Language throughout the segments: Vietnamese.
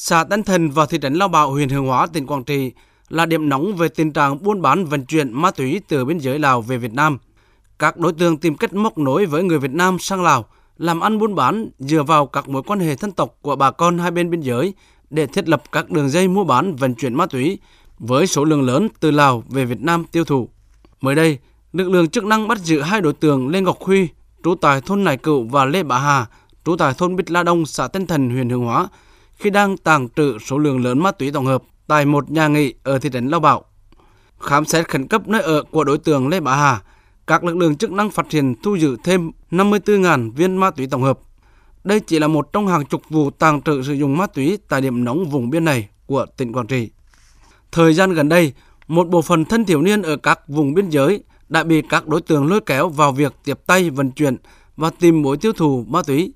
Xã Tân Thần và thị trấn Lao Bảo, huyện Hương Hóa, tỉnh Quảng Trị là điểm nóng về tình trạng buôn bán vận chuyển ma túy từ biên giới Lào về Việt Nam. Các đối tượng tìm cách móc nối với người Việt Nam sang Lào, làm ăn buôn bán dựa vào các mối quan hệ thân tộc của bà con hai bên biên giới để thiết lập các đường dây mua bán vận chuyển ma túy với số lượng lớn từ Lào về Việt Nam tiêu thụ. Mới đây, lực lượng chức năng bắt giữ hai đối tượng Lê Ngọc Huy, trú tại thôn Nải Cựu và Lê Bá Hà, trú tại thôn Bích La Đông, xã Tân Thần, huyện Hương Hóa, khi đang tàng trữ số lượng lớn ma túy tổng hợp tại một nhà nghỉ ở thị trấn Lao Bảo. Khám xét khẩn cấp nơi ở của đối tượng Lê Bá Hà, các lực lượng chức năng phát hiện thu giữ thêm 54.000 viên ma túy tổng hợp. Đây chỉ là một trong hàng chục vụ tàng trữ sử dụng ma túy tại điểm nóng vùng biên này của tỉnh Quảng Trị. Thời gian gần đây, một bộ phận thanh thiếu niên ở các vùng biên giới đã bị các đối tượng lôi kéo vào việc tiếp tay vận chuyển và tìm mối tiêu thụ ma túy.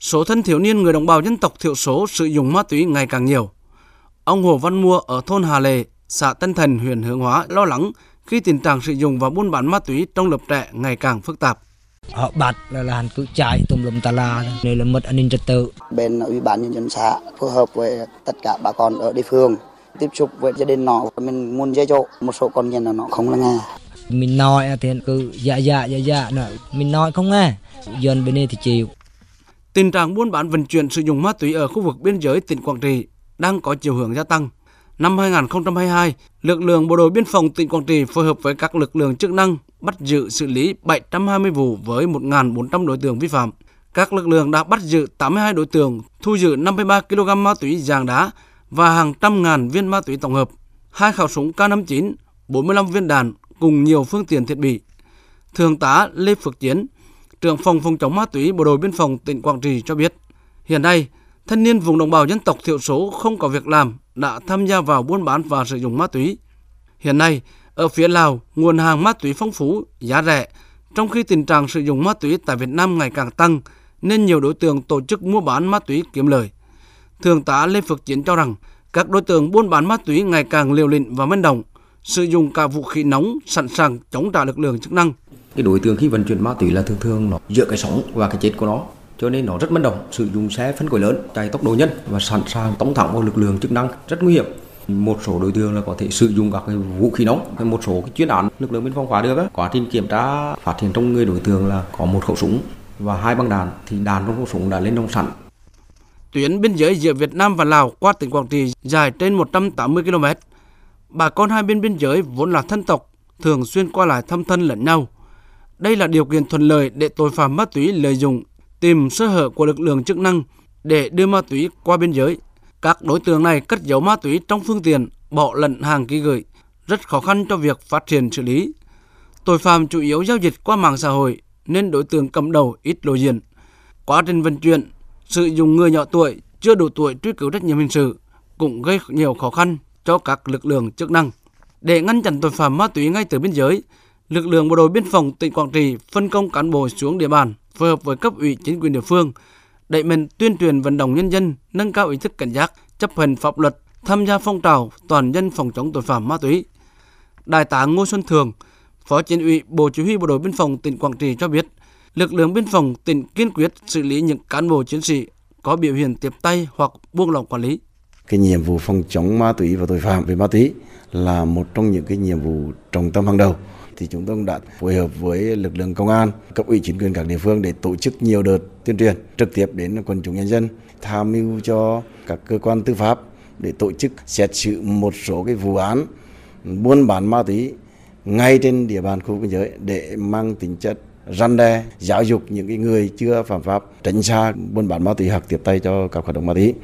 Số thanh thiếu niên người đồng bào dân tộc thiểu số sử dụng ma túy ngày càng nhiều. Ông Hồ Văn Mua ở thôn Hà Lệ, xã Tân Thành, huyện Hướng Hóa lo lắng khi tình trạng sử dụng và buôn bán ma túy trong lớp trẻ ngày càng phức tạp. Họ bắt là, là cứ chạy tùm lum tà la, đây là mất an ninh trật tự. Bên ủy ban nhân dân xã phối hợp với tất cả bà con ở địa phương tiếp xúc với gia đình nó mình muốn dây chỗ một số con nhân là nó không nghe mình nói thì cứ dạ dạ dạ dạ nữa mình nói không nghe dân bên đây thì chịu Tình trạng buôn bán vận chuyển sử dụng ma túy ở khu vực biên giới tỉnh Quảng Trị đang có chiều hướng gia tăng. Năm 2022, lực lượng bộ đội biên phòng tỉnh Quảng Trị phối hợp với các lực lượng chức năng bắt giữ xử lý 720 vụ với 1.400 đối tượng vi phạm. Các lực lượng đã bắt giữ 82 đối tượng, thu giữ 53 kg ma túy dạng đá và hàng trăm ngàn viên ma túy tổng hợp, hai khẩu súng K59, 45 viên đạn cùng nhiều phương tiện thiết bị. Thượng tá Lê Phước Chiến, trưởng phòng phòng chống ma túy bộ đội biên phòng tỉnh Quảng Trị cho biết, hiện nay thanh niên vùng đồng bào dân tộc thiểu số không có việc làm đã tham gia vào buôn bán và sử dụng ma túy. Hiện nay, ở phía Lào, nguồn hàng ma túy phong phú, giá rẻ, trong khi tình trạng sử dụng ma túy tại Việt Nam ngày càng tăng, nên nhiều đối tượng tổ chức mua bán ma túy kiếm lời. Thượng tá Lê Phước Chiến cho rằng, các đối tượng buôn bán ma túy ngày càng liều lĩnh và manh động, sử dụng cả vũ khí nóng sẵn sàng chống trả lực lượng chức năng. Cái đối tượng khi vận chuyển ma túy là thường thường nó giữa cái sống và cái chết của nó cho nên nó rất manh động sử dụng xe phân khối lớn chạy tốc độ nhanh và sẵn sàng tống thẳng vào lực lượng chức năng rất nguy hiểm một số đối tượng là có thể sử dụng các cái vũ khí nóng hay một số cái chuyên án lực lượng biên phòng phá được á. quá trình kiểm tra phát hiện trong người đối tượng là có một khẩu súng và hai băng đạn thì đạn trong khẩu súng đã lên trong sẵn Tuyến biên giới giữa Việt Nam và Lào qua tỉnh Quảng Trị dài trên 180 km. Bà con hai bên biên giới vốn là thân tộc, thường xuyên qua lại thăm thân lẫn nhau. Đây là điều kiện thuận lợi để tội phạm ma túy lợi dụng, tìm sơ hở của lực lượng chức năng để đưa ma túy qua biên giới. Các đối tượng này cất giấu ma túy trong phương tiện, bỏ lẫn hàng ký gửi, rất khó khăn cho việc phát triển xử lý. Tội phạm chủ yếu giao dịch qua mạng xã hội nên đối tượng cầm đầu ít lộ diện. Quá trình vận chuyển, sử dụng người nhỏ tuổi chưa đủ tuổi truy cứu trách nhiệm hình sự cũng gây nhiều khó khăn cho các lực lượng chức năng. Để ngăn chặn tội phạm ma túy ngay từ biên giới, lực lượng bộ đội biên phòng tỉnh Quảng Trị phân công cán bộ xuống địa bàn, phối hợp với cấp ủy chính quyền địa phương, đẩy mạnh tuyên truyền vận động nhân dân nâng cao ý thức cảnh giác, chấp hành pháp luật, tham gia phong trào toàn dân phòng chống tội phạm ma túy. Đại tá Ngô Xuân Thường, Phó Chính ủy Bộ Chỉ huy Bộ đội Biên phòng tỉnh Quảng Trị cho biết, lực lượng biên phòng tỉnh kiên quyết xử lý những cán bộ chiến sĩ có biểu hiện tiếp tay hoặc buông lỏng quản lý. Cái nhiệm vụ phòng chống ma túy và tội phạm về ma túy là một trong những cái nhiệm vụ trọng tâm hàng đầu thì chúng tôi đã phối hợp với lực lượng công an, cấp ủy chính quyền các địa phương để tổ chức nhiều đợt tuyên truyền trực tiếp đến quần chúng nhân dân, tham mưu cho các cơ quan tư pháp để tổ chức xét xử một số cái vụ án buôn bán ma túy ngay trên địa bàn khu biên giới để mang tính chất răn đe giáo dục những cái người chưa phạm pháp tránh xa buôn bán ma túy hoặc tiếp tay cho các hoạt động ma túy.